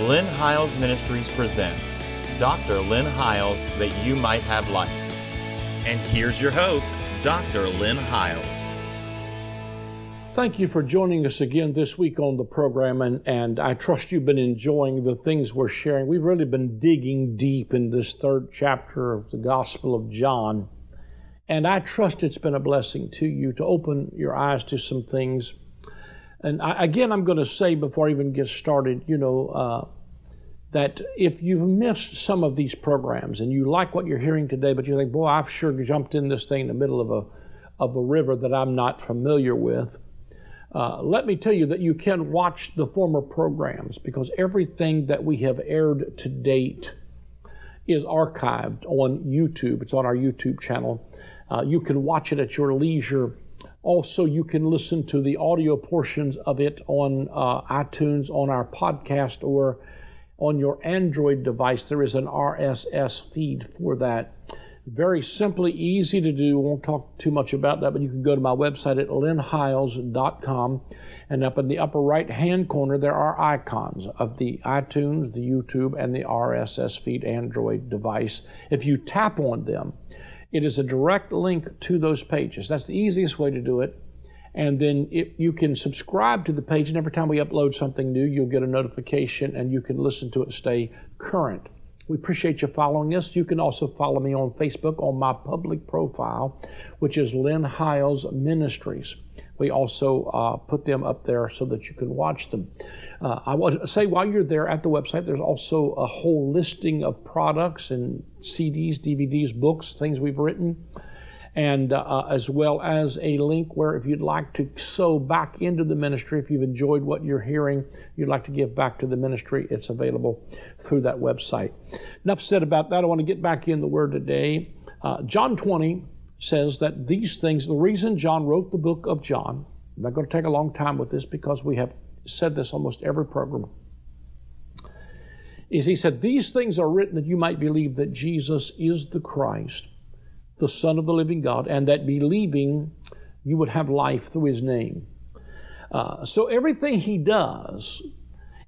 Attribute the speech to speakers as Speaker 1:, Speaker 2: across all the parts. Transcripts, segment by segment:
Speaker 1: Lynn Hiles Ministries presents Dr. Lynn Hiles That You Might Have Life. And here's your host, Dr. Lynn Hiles.
Speaker 2: Thank you for joining us again this week on the program, and, and I trust you've been enjoying the things we're sharing. We've really been digging deep in this third chapter of the Gospel of John, and I trust it's been a blessing to you to open your eyes to some things. And I, again, I'm going to say before I even get started, you know, uh, that if you've missed some of these programs and you like what you're hearing today, but you think, boy, I've sure jumped in this thing in the middle of a of a river that I'm not familiar with uh, let me tell you that you can watch the former programs because everything that we have aired to date is archived on YouTube. It's on our YouTube channel. Uh, you can watch it at your leisure. Also, you can listen to the audio portions of it on uh, iTunes, on our podcast, or on your Android device. There is an RSS feed for that. Very simply, easy to do. Won't talk too much about that, but you can go to my website at lynnhiles.com. And up in the upper right hand corner, there are icons of the iTunes, the YouTube, and the RSS feed Android device. If you tap on them, it is a direct link to those pages. That's the easiest way to do it. And then if you can subscribe to the page, and every time we upload something new, you'll get a notification and you can listen to it, stay current. We appreciate you following us. You can also follow me on Facebook on my public profile, which is Lynn Hiles Ministries. We also uh, put them up there so that you can watch them. Uh, I to say while you're there at the website, there's also a whole listing of products and CDs, DVDs, books, things we've written and uh, as well as a link where if you'd like to sow back into the ministry, if you've enjoyed what you're hearing, you'd like to give back to the ministry, it's available through that website. Enough said about that. I want to get back in the Word today. Uh, John 20 says that these things, the reason John wrote the book of John, I'm not going to take a long time with this because we have said this almost every program is he said, These things are written that you might believe that Jesus is the Christ, the Son of the living God, and that believing you would have life through his name. Uh, so everything he does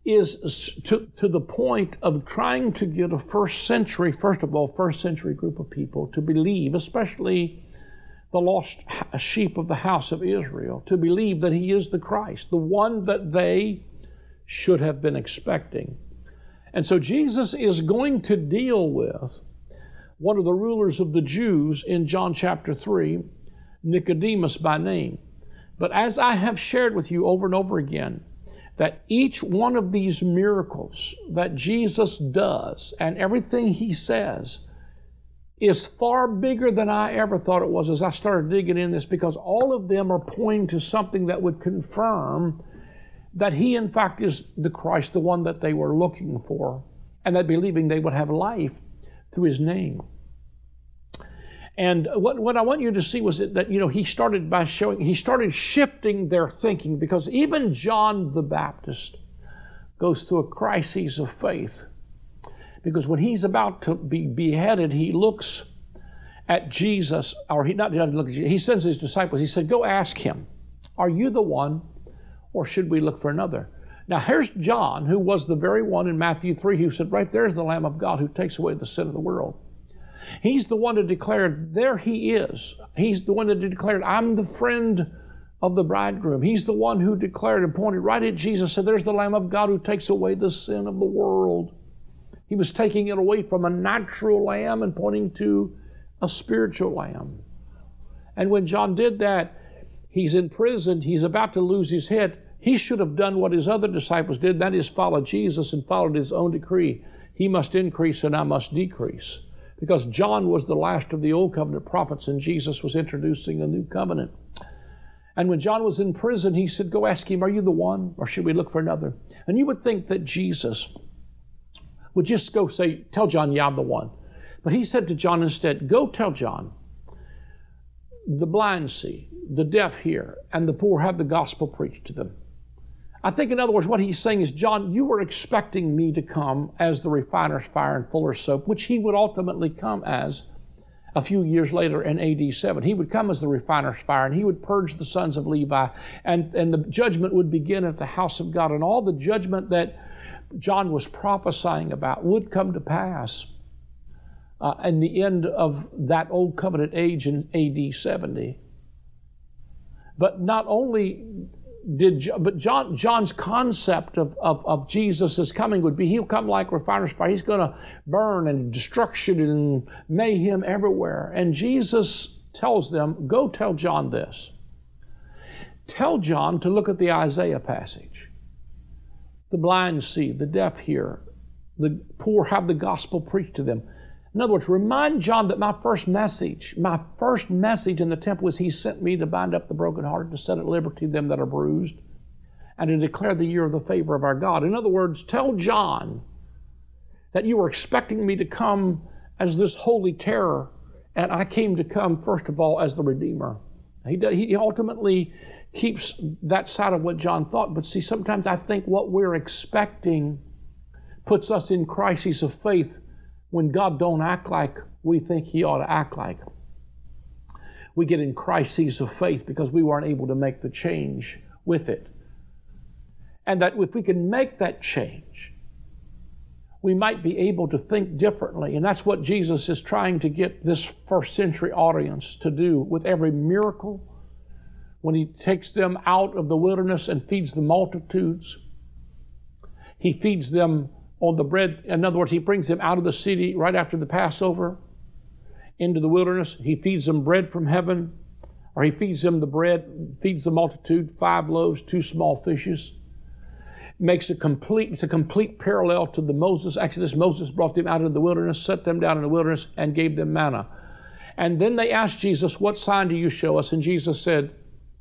Speaker 2: is to, to the point of trying to get a first century, first of all, first century group of people to believe, especially the lost sheep of the house of Israel, to believe that he is the Christ, the one that they should have been expecting. And so Jesus is going to deal with one of the rulers of the Jews in John chapter 3, Nicodemus by name. But as I have shared with you over and over again, that each one of these miracles that Jesus does and everything he says is far bigger than I ever thought it was as I started digging in this because all of them are pointing to something that would confirm that he, in fact, is the Christ, the one that they were looking for, and that believing they would have life through his name. And what, what I want you to see was that, that, you know, he started by showing, he started shifting their thinking because even John the Baptist goes through a crisis of faith. Because when he's about to be beheaded, he looks at Jesus, or he not, he doesn't look at Jesus, he sends his disciples, he said, Go ask him, Are you the one, or should we look for another? Now, here's John, who was the very one in Matthew 3 who said, Right there's the Lamb of God who takes away the sin of the world. He's the one that declared, There he is. He's the one that declared, I'm the friend of the bridegroom. He's the one who declared and pointed right at Jesus, said, There's the Lamb of God who takes away the sin of the world. He was taking it away from a natural lamb and pointing to a spiritual lamb. And when John did that, he's in prison, he's about to lose his head. He should have done what his other disciples did, that is, follow Jesus and followed his own decree. He must increase and I must decrease because John was the last of the Old Covenant prophets and Jesus was introducing a new covenant. And when John was in prison, he said, Go ask him, Are you the one, or should we look for another? And you would think that Jesus would just go say, Tell John, yeah, I'm the one. But he said to John instead, Go tell John, the blind see, the deaf hear, and the poor have the gospel preached to them. I think, in other words, what he's saying is, John, you were expecting me to come as the refiner's fire and fuller's soap, which he would ultimately come as a few years later in AD 7. He would come as the refiner's fire and he would purge the sons of Levi, and, and the judgment would begin at the house of God. And all the judgment that John was prophesying about would come to pass uh, in the end of that old covenant age in AD 70. But not only did but John John's concept of, of, of Jesus' coming would be he'll come like refiner's fire. He's going to burn and destruction and mayhem everywhere. And Jesus tells them, go tell John this. Tell John to look at the Isaiah passage. The blind see, the deaf hear, the poor have the gospel preached to them. In other words, remind John that my first message, my first message in the temple was He sent me to bind up the brokenhearted, to set at liberty them that are bruised, and to declare the year of the favor of our God. In other words, tell John that you were expecting me to come as this holy terror, and I came to come, first of all, as the Redeemer. He, he ultimately keeps that side of what John thought, but see, sometimes I think what we're expecting puts us in crises of faith when God don't act like we think He ought to act like. We get in crises of faith because we weren't able to make the change with it. And that if we can make that change, we might be able to think differently. And that's what Jesus is trying to get this first century audience to do with every miracle. When he takes them out of the wilderness and feeds the multitudes, he feeds them on the bread. In other words, he brings them out of the city right after the Passover into the wilderness. He feeds them bread from heaven, or he feeds them the bread, feeds the multitude, five loaves, two small fishes. Makes a complete, it's a complete parallel to the Moses Exodus. Moses brought them out of the wilderness, set them down in the wilderness, and gave them manna. And then they asked Jesus, What sign do you show us? And Jesus said,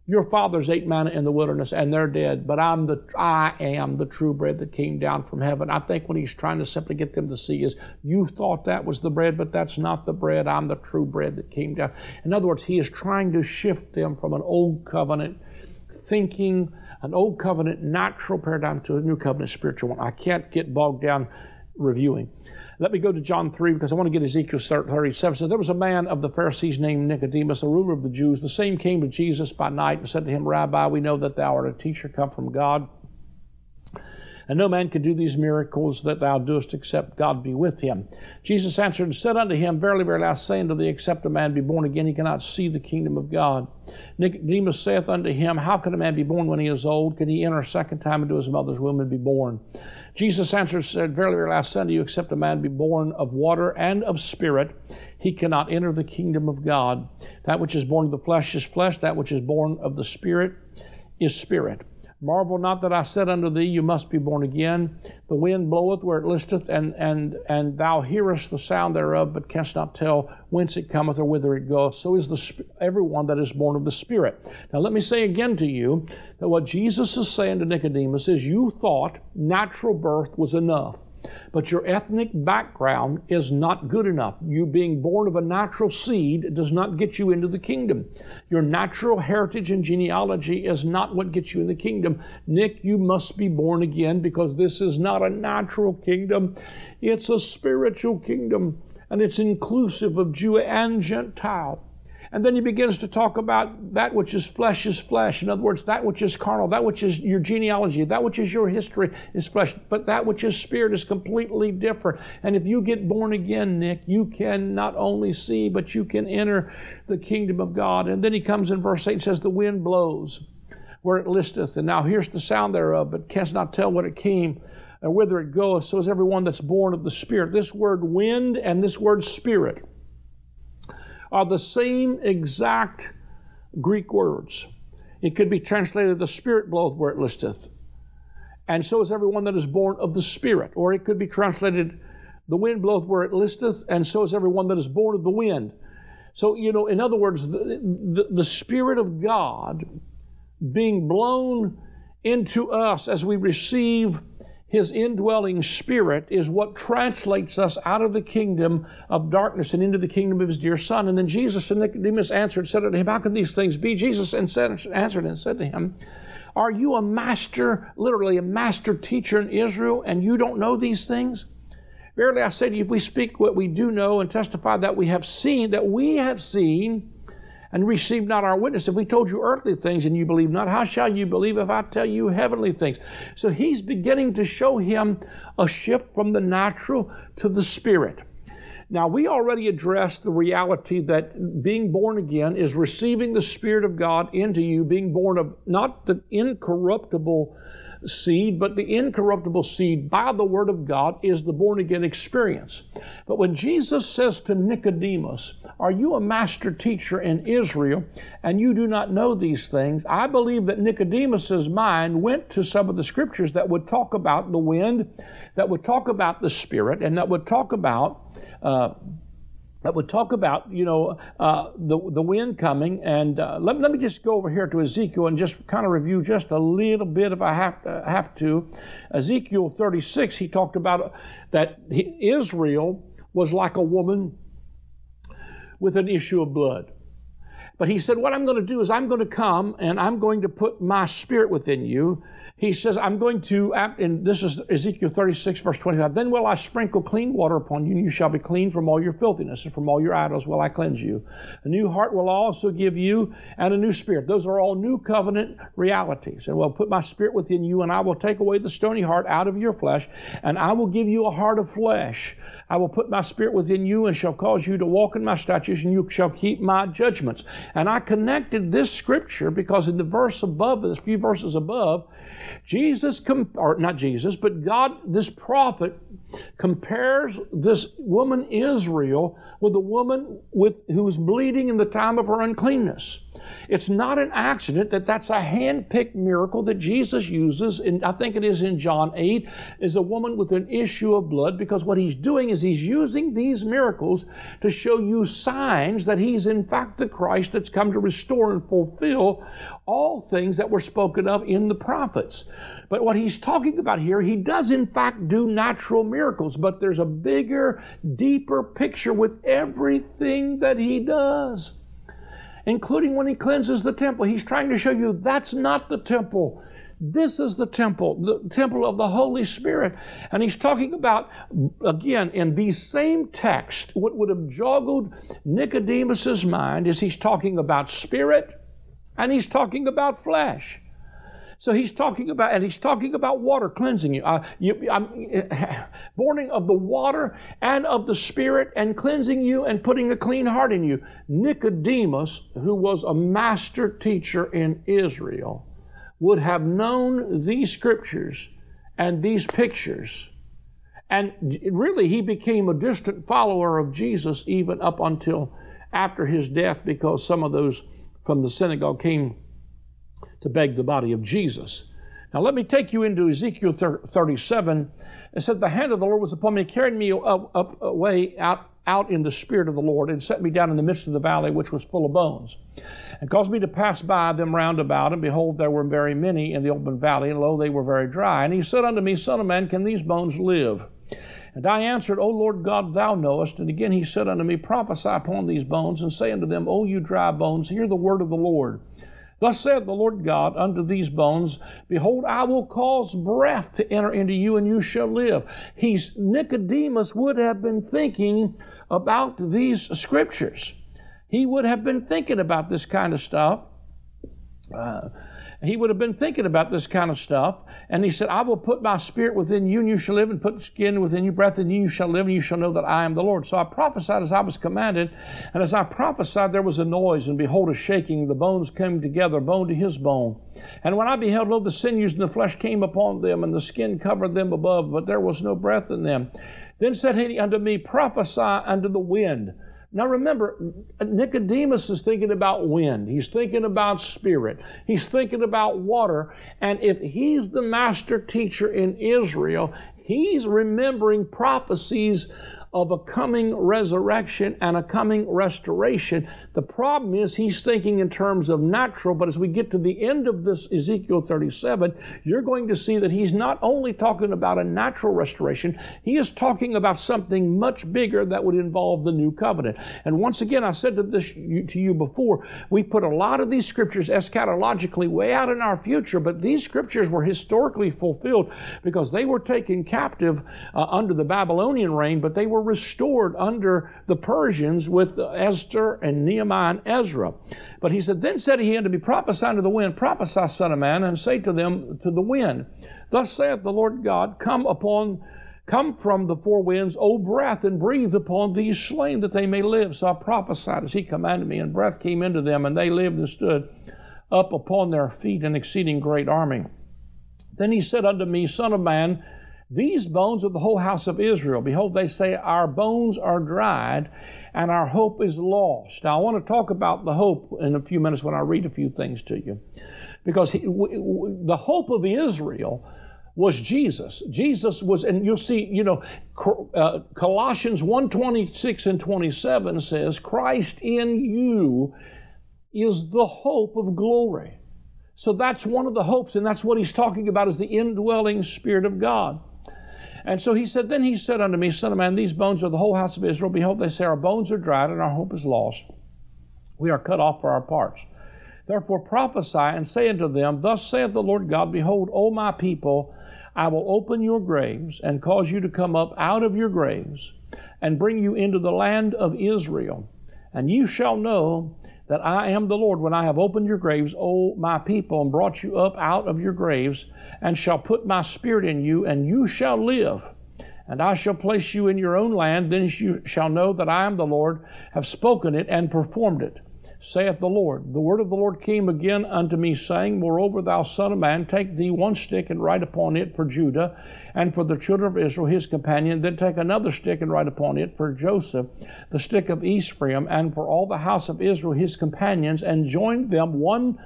Speaker 2: your fathers ate manna in the wilderness and they're dead, but I'm the I am the true bread that came down from heaven. I think what he's trying to simply get them to see is you thought that was the bread, but that's not the bread. I'm the true bread that came down. In other words, he is trying to shift them from an old covenant thinking, an old covenant natural paradigm to a new covenant spiritual one. I can't get bogged down reviewing. Let me go to John 3 because I want to get Ezekiel 37. So there was a man of the Pharisees named Nicodemus, a ruler of the Jews. The same came to Jesus by night and said to him, Rabbi, we know that thou art a teacher come from God. And no man can do these miracles that thou doest except God be with him. Jesus answered and said unto him, Verily, verily, I say unto thee, except a man be born again, he cannot see the kingdom of God. Nicodemus saith unto him, How can a man be born when he is old? Can he enter a second time into his mother's womb and be born? Jesus answered and said, Verily, verily, I say unto you, except a man be born of water and of spirit, he cannot enter the kingdom of God. That which is born of the flesh is flesh, that which is born of the spirit is spirit. Marvel not that I said unto thee, You must be born again. The wind bloweth where it listeth, and, and, and thou hearest the sound thereof, but canst not tell whence it cometh or whither it goeth. So is the, everyone that is born of the Spirit. Now, let me say again to you that what Jesus is saying to Nicodemus is, You thought natural birth was enough. But your ethnic background is not good enough. You being born of a natural seed does not get you into the kingdom. Your natural heritage and genealogy is not what gets you in the kingdom. Nick, you must be born again because this is not a natural kingdom, it's a spiritual kingdom, and it's inclusive of Jew and Gentile. And then he begins to talk about that which is flesh is flesh. In other words, that which is carnal, that which is your genealogy, that which is your history is flesh. But that which is spirit is completely different. And if you get born again, Nick, you can not only see, but you can enter the kingdom of God. And then he comes in verse 8 and says, The wind blows where it listeth. And now here's the sound thereof, but canst not tell what it came or whither it goeth. So is everyone that's born of the Spirit. This word wind and this word spirit are the same exact Greek words. It could be translated, the Spirit bloweth where it listeth. And so is everyone that is born of the Spirit. Or it could be translated, the wind bloweth where it listeth, and so is everyone that is born of the wind. So, you know, in other words, the, the, the Spirit of God being blown into us as we receive his indwelling spirit is what translates us out of the kingdom of darkness and into the kingdom of his dear son. And then Jesus and Nicodemus answered and said unto him, How can these things be? Jesus answered and said to him, Are you a master, literally a master teacher in Israel, and you don't know these things? Verily I say to you, if we speak what we do know and testify that we have seen, that we have seen, and receive not our witness. If we told you earthly things and you believe not, how shall you believe if I tell you heavenly things? So he's beginning to show him a shift from the natural to the spirit. Now, we already addressed the reality that being born again is receiving the Spirit of God into you, being born of not the incorruptible seed, but the incorruptible seed by the Word of God is the born again experience. But when Jesus says to Nicodemus, Are you a master teacher in Israel and you do not know these things? I believe that Nicodemus's mind went to some of the scriptures that would talk about the wind, that would talk about the Spirit, and that would talk about. Uh, that would talk about, you know, uh, the, the wind coming. And uh, let, let me just go over here to Ezekiel and just kind of review just a little bit if I have to. Have to. Ezekiel 36, he talked about that Israel was like a woman with an issue of blood. But he said, What I'm going to do is I'm going to come and I'm going to put my spirit within you he says, I'm going to, and this is Ezekiel 36, verse 25, then will I sprinkle clean water upon you, and you shall be clean from all your filthiness, and from all your idols will I cleanse you. A new heart will also give you, and a new spirit. Those are all new covenant realities. And will put my spirit within you, and I will take away the stony heart out of your flesh, and I will give you a heart of flesh. I will put my spirit within you, and shall cause you to walk in my statutes, and you shall keep my judgments. And I connected this scripture because in the verse above, a few verses above, Jesus, or not Jesus, but God, this prophet compares this woman Israel with a woman with, who was bleeding in the time of her uncleanness. It's not an accident that that's a hand-picked miracle that Jesus uses, and I think it is in John 8, is a woman with an issue of blood, because what he's doing is he's using these miracles to show you signs that he's in fact the Christ that's come to restore and fulfill all things that were spoken of in the prophets. But what he's talking about here, he does in fact do natural miracles, but there's a bigger, deeper picture with everything that he does including when he cleanses the temple. He's trying to show you that's not the temple. This is the temple, the temple of the Holy Spirit. And he's talking about, again, in these same texts, what would have joggled Nicodemus's mind is he's talking about spirit and he's talking about flesh. So he's talking about, and he's talking about water cleansing you. Uh, you I'm, borning of the water and of the Spirit, and cleansing you and putting a clean heart in you. Nicodemus, who was a master teacher in Israel, would have known these scriptures and these pictures. And really, he became a distant follower of Jesus even up until after his death because some of those from the synagogue came to beg the body of Jesus. Now, let me take you into Ezekiel 37. It said, The hand of the Lord was upon me, carried me up, up away out, out in the spirit of the Lord, and set me down in the midst of the valley, which was full of bones, and caused me to pass by them round about. And behold, there were very many in the open valley, and lo, they were very dry. And he said unto me, Son of man, can these bones live? And I answered, O Lord God, thou knowest. And again he said unto me, Prophesy upon these bones, and say unto them, O you dry bones, hear the word of the Lord. Thus saith the Lord God unto these bones, Behold, I will cause breath to enter into you, and you shall live. He's Nicodemus would have been thinking about these scriptures. He would have been thinking about this kind of stuff. Uh, he would have been thinking about this kind of stuff. And he said, I will put my spirit within you, and you shall live, and put skin within you, breath in you, you shall live, and you shall know that I am the Lord. So I prophesied as I was commanded. And as I prophesied, there was a noise, and behold, a shaking. The bones came together, bone to his bone. And when I beheld, lo, the sinews and the flesh came upon them, and the skin covered them above, but there was no breath in them. Then said he unto me, Prophesy unto the wind. Now remember, Nicodemus is thinking about wind. He's thinking about spirit. He's thinking about water. And if he's the master teacher in Israel, he's remembering prophecies of a coming resurrection and a coming restoration. The problem is he's thinking in terms of natural, but as we get to the end of this Ezekiel 37, you're going to see that he's not only talking about a natural restoration, he is talking about something much bigger that would involve the new covenant. And once again, I said to this to you before, we put a lot of these scriptures eschatologically way out in our future, but these scriptures were historically fulfilled because they were taken captive uh, under the Babylonian reign, but they were restored under the Persians with Esther and Nehemiah and Ezra. But he said, Then said he unto me, Prophesy unto the wind, prophesy, son of man, and say to them, to the wind, Thus saith the Lord God, Come upon Come from the four winds, O breath, and breathe upon these slain that they may live. So I prophesied as he commanded me, and breath came into them, and they lived and stood up upon their feet, an exceeding great army. Then he said unto me, Son of man, these bones of the whole house of Israel, behold, they say, Our bones are dried, and our hope is lost. Now, I want to talk about the hope in a few minutes when I read a few things to you. Because he, w- w- the hope of Israel was Jesus. Jesus was, and you'll see, you know, uh, Colossians 1 26 and 27 says, Christ in you is the hope of glory. So that's one of the hopes, and that's what he's talking about is the indwelling Spirit of God. And so he said, Then he said unto me, Son of man, these bones are the whole house of Israel. Behold, they say, Our bones are dried, and our hope is lost. We are cut off for our parts. Therefore prophesy and say unto them, Thus saith the Lord God, Behold, O my people, I will open your graves and cause you to come up out of your graves and bring you into the land of Israel. And you shall know that I am the Lord when I have opened your graves, O my people, and brought you up out of your graves, and shall put my spirit in you, and you shall live. And I shall place you in your own land, then you shall know that I am the Lord, have spoken it and performed it saith the Lord. The word of the Lord came again unto me, saying, Moreover, thou son of man, take thee one stick and write upon it for Judah, and for the children of Israel his companion. Then take another stick and write upon it for Joseph, the stick of Ephraim, and for all the house of Israel his companions, and join them one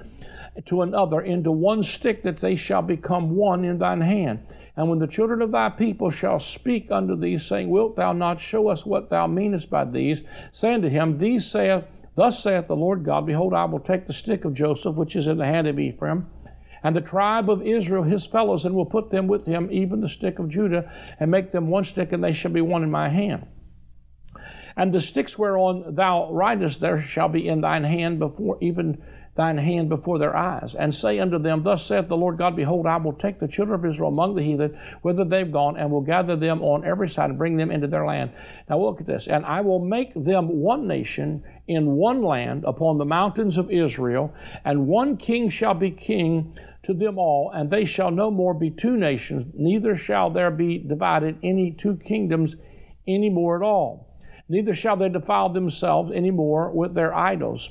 Speaker 2: to another into one stick, that they shall become one in thine hand. And when the children of thy people shall speak unto thee, saying, Wilt thou not show us what thou meanest by these? Say unto him, These saith Thus saith the Lord God, Behold, I will take the stick of Joseph, which is in the hand of Ephraim, and the tribe of Israel his fellows, and will put them with him, even the stick of Judah, and make them one stick, and they shall be one in my hand. And the sticks whereon thou writest there shall be in thine hand before even thine hand before their eyes, and say unto them, Thus saith the Lord God, Behold, I will take the children of Israel among the heathen, whither they've gone, and will gather them on every side and bring them into their land. Now look at this. And I will make them one nation in one land upon the mountains of Israel, and one king shall be king to them all, and they shall no more be two nations, neither shall there be divided any two kingdoms any more at all. Neither shall they defile themselves any more with their idols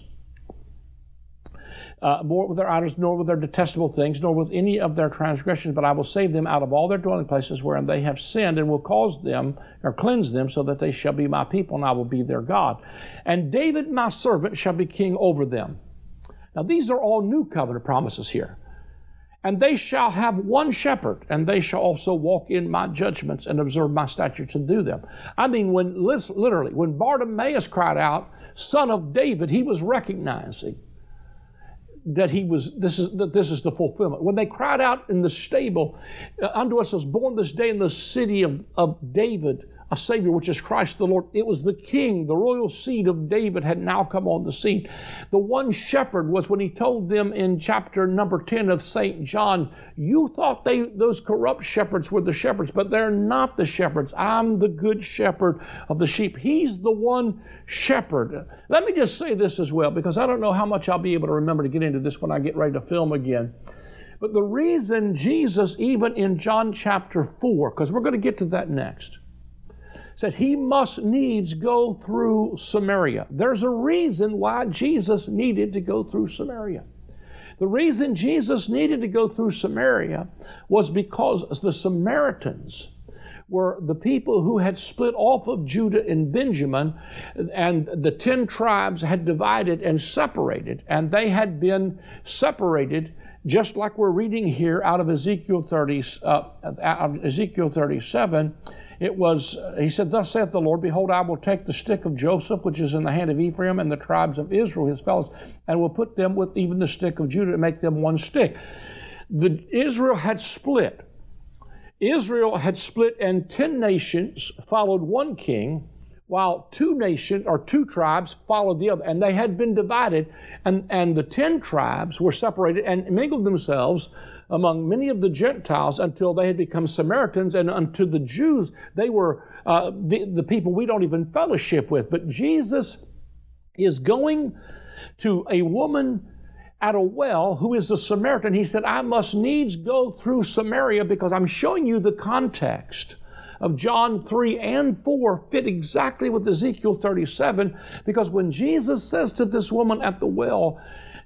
Speaker 2: uh, more with their idols, nor with their detestable things, nor with any of their transgressions, but I will save them out of all their dwelling places wherein they have sinned, and will cause them, or cleanse them, so that they shall be my people, and I will be their God. And David, my servant, shall be king over them. Now, these are all new covenant promises here. And they shall have one shepherd, and they shall also walk in my judgments and observe my statutes and do them. I mean, when literally, when Bartimaeus cried out, Son of David, he was recognizing that he was this is that this is the fulfillment. When they cried out in the stable uh, unto us was born this day in the city of, of david a Savior, which is Christ the Lord. It was the King, the royal seed of David had now come on the scene. The one shepherd was when he told them in chapter number 10 of St. John, You thought they, those corrupt shepherds were the shepherds, but they're not the shepherds. I'm the good shepherd of the sheep. He's the one shepherd. Let me just say this as well, because I don't know how much I'll be able to remember to get into this when I get ready to film again. But the reason Jesus, even in John chapter 4, because we're going to get to that next, says he must needs go through Samaria. There's a reason why Jesus needed to go through Samaria. The reason Jesus needed to go through Samaria was because the Samaritans were the people who had split off of Judah and Benjamin, and the ten tribes had divided and separated, and they had been separated just like we're reading here out of Ezekiel 30, uh, out of Ezekiel 37 it was, he said, Thus saith the Lord, Behold, I will take the stick of Joseph, which is in the hand of Ephraim, and the tribes of Israel, his fellows, and will put them with even the stick of Judah, and make them one stick. The, Israel had split. Israel had split, and ten nations followed one king, while two nations or two tribes followed the other. And they had been divided, and, and the ten tribes were separated and mingled themselves among many of the Gentiles until they had become Samaritans, and unto the Jews, they were uh, the, the people we don't even fellowship with. But Jesus is going to a woman at a well who is a Samaritan. He said, I must needs go through Samaria because I'm showing you the context of John 3 and 4 fit exactly with Ezekiel 37 because when Jesus says to this woman at the well,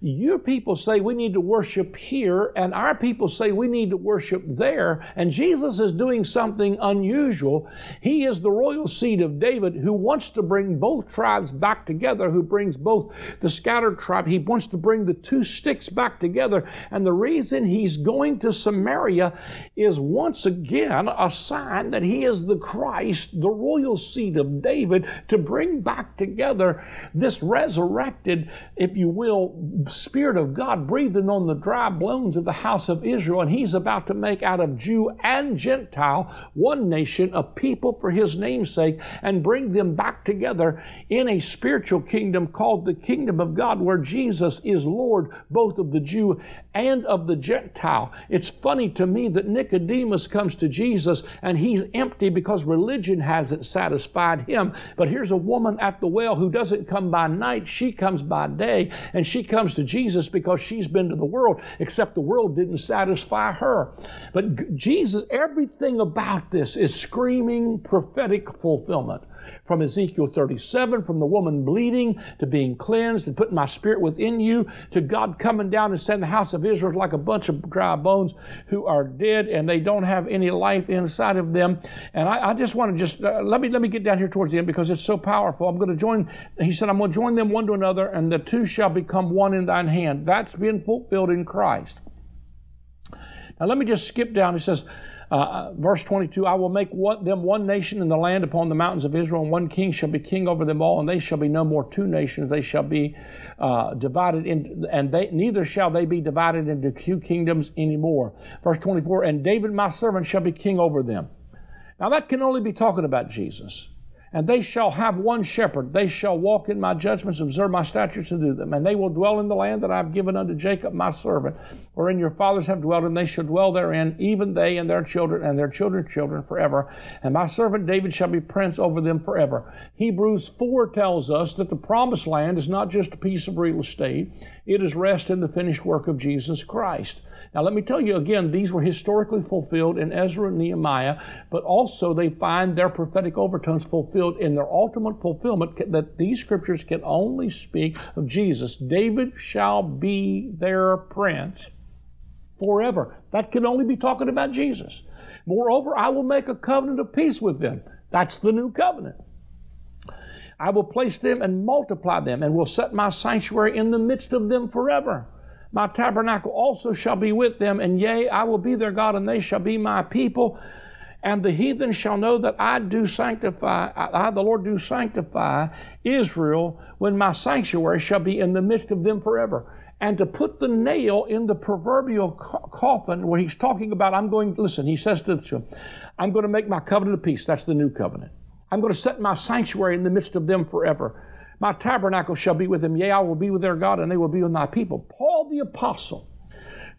Speaker 2: your people say we need to worship here, and our people say we need to worship there. And Jesus is doing something unusual. He is the royal seed of David who wants to bring both tribes back together, who brings both the scattered tribe. He wants to bring the two sticks back together. And the reason he's going to Samaria is once again a sign that he is the Christ, the royal seed of David, to bring back together this resurrected, if you will, Spirit of God breathing on the dry bones of the house of Israel, and He's about to make out of Jew and Gentile one nation, a people for His namesake, and bring them back together in a spiritual kingdom called the kingdom of God, where Jesus is Lord both of the Jew and of the Gentile. It's funny to me that Nicodemus comes to Jesus and he's empty because religion hasn't satisfied him. But here's a woman at the well who doesn't come by night, she comes by day, and she comes to Jesus because she's been to the world, except the world didn't satisfy her. But Jesus, everything about this is screaming prophetic fulfillment from Ezekiel 37, from the woman bleeding to being cleansed and putting my spirit within you, to God coming down and saying the house of Israel is like a bunch of dry bones who are dead and they don't have any life inside of them. And I, I just want to just uh, let me let me get down here towards the end because it's so powerful. I'm going to join. He said, I'm going to join them one to another, and the two shall become one in thine hand. That's been fulfilled in Christ. Now let me just skip down. He says. Uh, verse 22 I will make one, them one nation in the land upon the mountains of Israel, and one king shall be king over them all, and they shall be no more two nations. They shall be uh, divided in, and they, neither shall they be divided into two kingdoms anymore. Verse 24 And David my servant shall be king over them. Now that can only be talking about Jesus. And they shall have one shepherd. They shall walk in my judgments, observe my statutes, and do them. And they will dwell in the land that I have given unto Jacob my servant, wherein your fathers have dwelt, and they shall dwell therein, even they and their children and their children's children forever. And my servant David shall be prince over them forever. Hebrews 4 tells us that the promised land is not just a piece of real estate, it is rest in the finished work of Jesus Christ. Now, let me tell you again, these were historically fulfilled in Ezra and Nehemiah, but also they find their prophetic overtones fulfilled in their ultimate fulfillment that these scriptures can only speak of Jesus. David shall be their prince forever. That can only be talking about Jesus. Moreover, I will make a covenant of peace with them. That's the new covenant. I will place them and multiply them, and will set my sanctuary in the midst of them forever. My tabernacle also shall be with them, and yea, I will be their God, and they shall be my people. And the heathen shall know that I do sanctify, I, the Lord, do sanctify Israel when my sanctuary shall be in the midst of them forever. And to put the nail in the proverbial coffin where he's talking about, I'm going, listen, he says to them, I'm going to make my covenant of peace. That's the new covenant. I'm going to set my sanctuary in the midst of them forever. My tabernacle shall be with them. Yea, I will be with their God, and they will be with my people. Paul the Apostle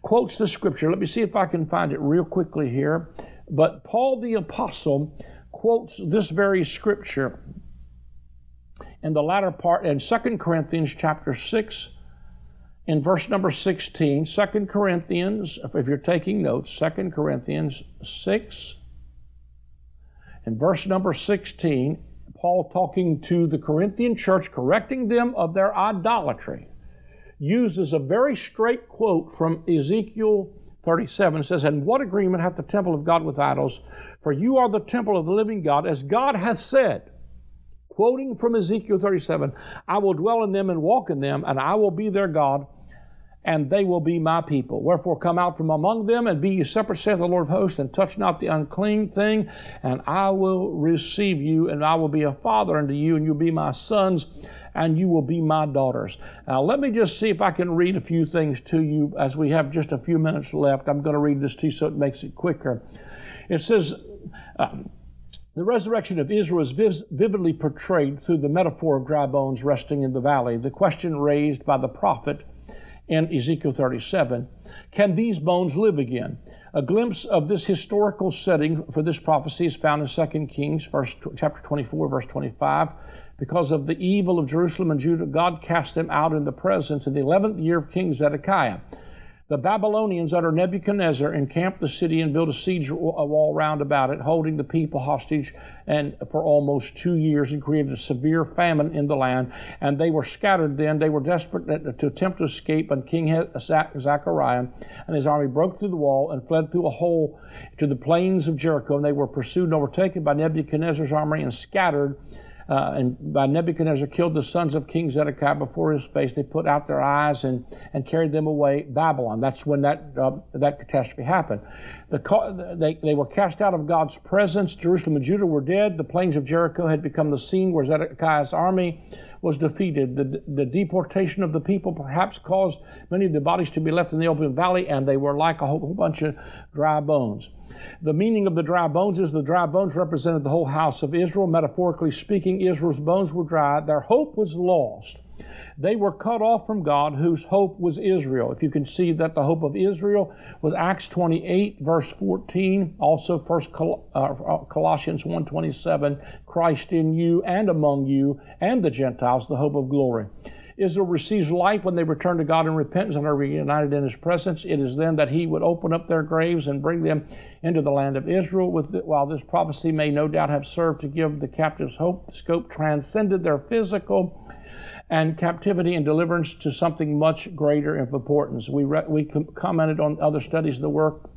Speaker 2: quotes the scripture. Let me see if I can find it real quickly here. But Paul the Apostle quotes this very scripture in the latter part in 2 Corinthians chapter 6 in verse number 16 2 Corinthians if you're taking notes 2 Corinthians 6 in verse number 16 Paul talking to the Corinthian church, correcting them of their idolatry, uses a very straight quote from Ezekiel 37. It says, And what agreement hath the temple of God with idols? For you are the temple of the living God, as God hath said. Quoting from Ezekiel 37, I will dwell in them and walk in them, and I will be their God, and they will be my people. Wherefore come out from among them and be ye separate, saith the Lord of hosts, and touch not the unclean thing, and I will receive you, and I will be a father unto you, and you'll be my sons, and you will be my daughters. Now, let me just see if I can read a few things to you as we have just a few minutes left. I'm going to read this to you so it makes it quicker. It says, um, the resurrection of Israel is vividly portrayed through the metaphor of dry bones resting in the valley. The question raised by the prophet in Ezekiel 37. Can these bones live again? A glimpse of this historical setting for this prophecy is found in 2 Kings, verse, chapter 24, verse 25. Because of the evil of Jerusalem and Judah, God cast them out in the presence in the 11th year of King Zedekiah. The Babylonians under Nebuchadnezzar encamped the city and built a siege wall round about it, holding the people hostage and for almost two years and created a severe famine in the land. And they were scattered then. They were desperate to attempt to escape, and King Zechariah and his army broke through the wall and fled through a hole to the plains of Jericho. And they were pursued and overtaken by Nebuchadnezzar's army and scattered uh, and by Nebuchadnezzar killed the sons of King Zedekiah before his face. They put out their eyes and, and carried them away Babylon. That's when that, uh, that catastrophe happened. The, they, they were cast out of God's presence. Jerusalem and Judah were dead. The plains of Jericho had become the scene where Zedekiah's army was defeated. The, the deportation of the people perhaps caused many of the bodies to be left in the open valley, and they were like a whole bunch of dry bones. The meaning of the dry bones is the dry bones represented the whole house of Israel. Metaphorically speaking, Israel's bones were dry. Their hope was lost. They were cut off from God, whose hope was Israel. If you can see that the hope of Israel was Acts 28, verse 14, also First Col- uh, uh Colossians 1:27, Christ in you and among you and the Gentiles, the hope of glory. Israel receives life when they return to God in repentance and are reunited in His presence. It is then that He would open up their graves and bring them into the land of Israel. The, while this prophecy may no doubt have served to give the captives hope, scope transcended their physical and captivity and deliverance to something much greater of importance. We, re, we commented on other studies of the work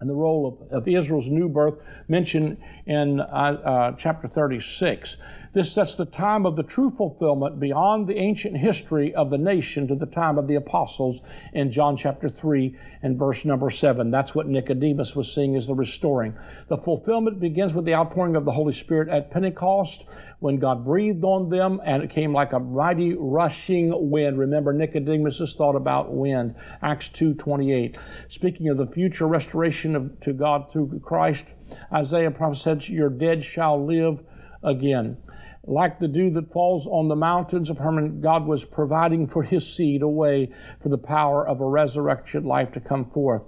Speaker 2: and the role of, of Israel's new birth mentioned in uh, uh, chapter 36. This sets the time of the true fulfillment beyond the ancient history of the nation to the time of the apostles in John chapter 3 and verse number 7. That's what Nicodemus was seeing as the restoring. The fulfillment begins with the outpouring of the Holy Spirit at Pentecost when God breathed on them and it came like a mighty rushing wind. Remember, Nicodemus thought about wind. Acts 2.28. Speaking of the future restoration of, to God through Christ, Isaiah prophesied, Your dead shall live again. Like the dew that falls on the mountains of Hermon, God was providing for his seed a way for the power of a resurrection life to come forth.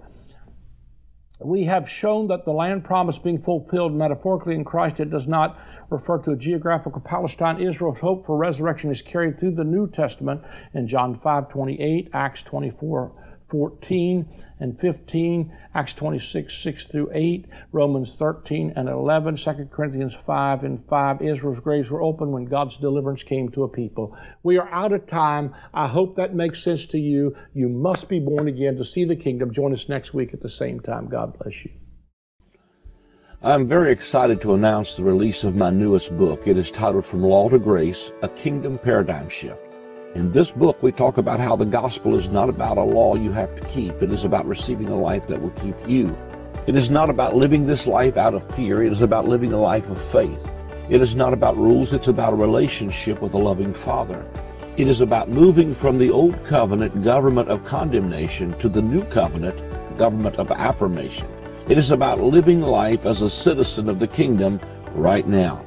Speaker 2: We have shown that the land promise being fulfilled metaphorically in Christ, it does not refer to a geographical Palestine. Israel's hope for resurrection is carried through the New Testament in John 5 28, Acts 24 14 and 15, Acts 26, 6 through 8, Romans 13 and 11, 2 Corinthians 5 and 5. Israel's graves were open when God's deliverance came to a people. We are out of time. I hope that makes sense to you. You must be born again to see the kingdom. Join us next week at the same time. God bless you.
Speaker 3: I'm very excited to announce the release of my newest book. It is titled From Law to Grace, A Kingdom Paradigm Shift. In this book, we talk about how the gospel is not about a law you have to keep. It is about receiving a life that will keep you. It is not about living this life out of fear. It is about living a life of faith. It is not about rules. It's about a relationship with a loving Father. It is about moving from the old covenant government of condemnation to the new covenant government of affirmation. It is about living life as a citizen of the kingdom right now.